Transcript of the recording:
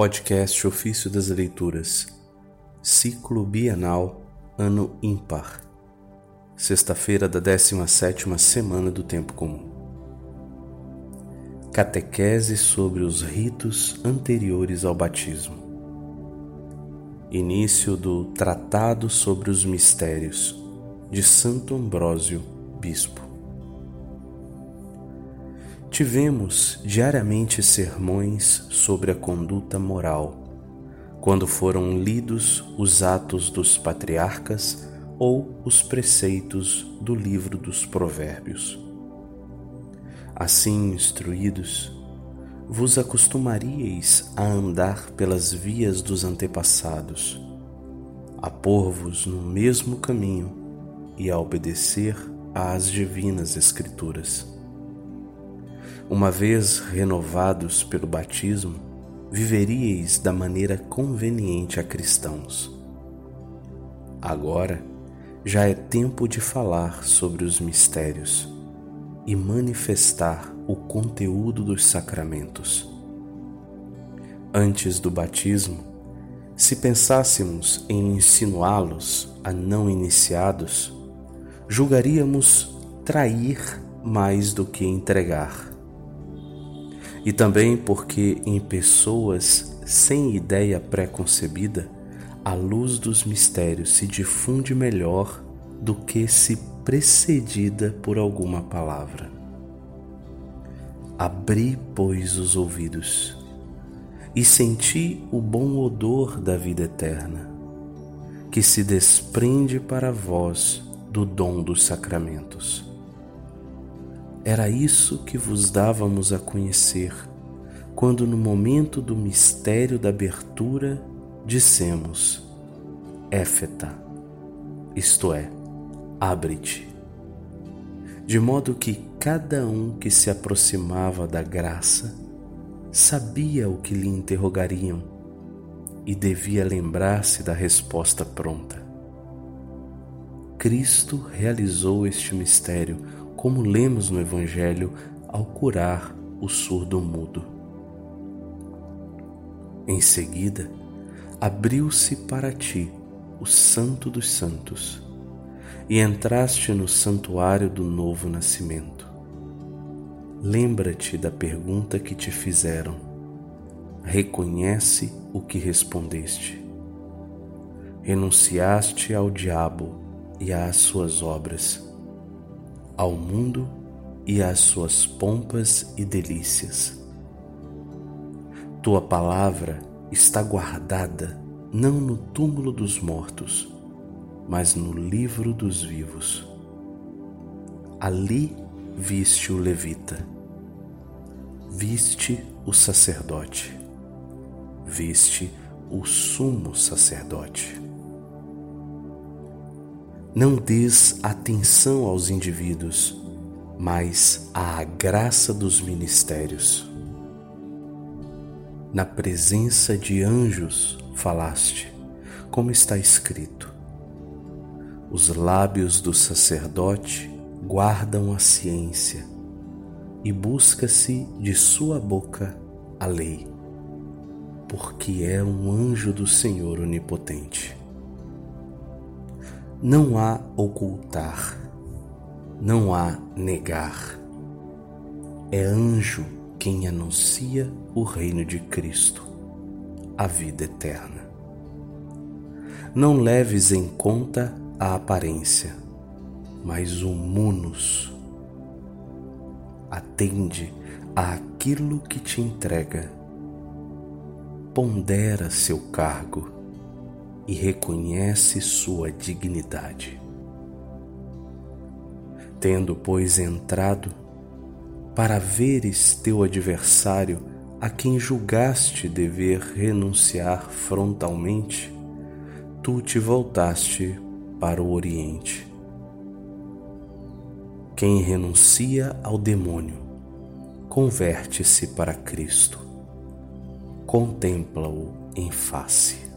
Podcast Ofício das Leituras, Ciclo Bienal, Ano Ímpar, sexta-feira da 17ª Semana do Tempo Comum. Catequese sobre os ritos anteriores ao batismo. Início do Tratado sobre os Mistérios, de Santo Ambrósio, Bispo. Tivemos diariamente sermões sobre a conduta moral, quando foram lidos os Atos dos Patriarcas ou os preceitos do livro dos Provérbios. Assim instruídos, vos acostumaríeis a andar pelas vias dos antepassados, a pôr-vos no mesmo caminho e a obedecer às divinas Escrituras uma vez renovados pelo batismo, viveríeis da maneira conveniente a cristãos. Agora já é tempo de falar sobre os mistérios e manifestar o conteúdo dos sacramentos. Antes do batismo, se pensássemos em insinuá-los a não iniciados, julgaríamos trair mais do que entregar e também porque em pessoas sem ideia pré-concebida, a luz dos mistérios se difunde melhor do que se precedida por alguma palavra. Abri, pois, os ouvidos e senti o bom odor da vida eterna, que se desprende para vós do dom dos sacramentos. Era isso que vos dávamos a conhecer, quando no momento do mistério da abertura dissemos: Éfeta, isto é, abre-te. De modo que cada um que se aproximava da graça sabia o que lhe interrogariam e devia lembrar-se da resposta pronta. Cristo realizou este mistério como lemos no Evangelho ao curar o surdo mudo. Em seguida, abriu-se para ti o Santo dos Santos e entraste no santuário do novo nascimento. Lembra-te da pergunta que te fizeram. Reconhece o que respondeste. Renunciaste ao diabo e às suas obras ao mundo e às suas pompas e delícias. Tua palavra está guardada não no túmulo dos mortos, mas no livro dos vivos. Ali viste o levita, viste o sacerdote, viste o sumo sacerdote. Não des atenção aos indivíduos, mas à graça dos ministérios. Na presença de anjos falaste, como está escrito. Os lábios do sacerdote guardam a ciência e busca-se de sua boca a lei, porque é um anjo do Senhor onipotente. Não há ocultar, não há negar. É anjo quem anuncia o reino de Cristo, a vida eterna. Não leves em conta a aparência, mas o munus. Atende àquilo que te entrega. Pondera seu cargo e reconhece sua dignidade. Tendo, pois, entrado, para veres teu adversário a quem julgaste dever renunciar frontalmente, tu te voltaste para o Oriente. Quem renuncia ao demônio converte-se para Cristo, contempla-o em face.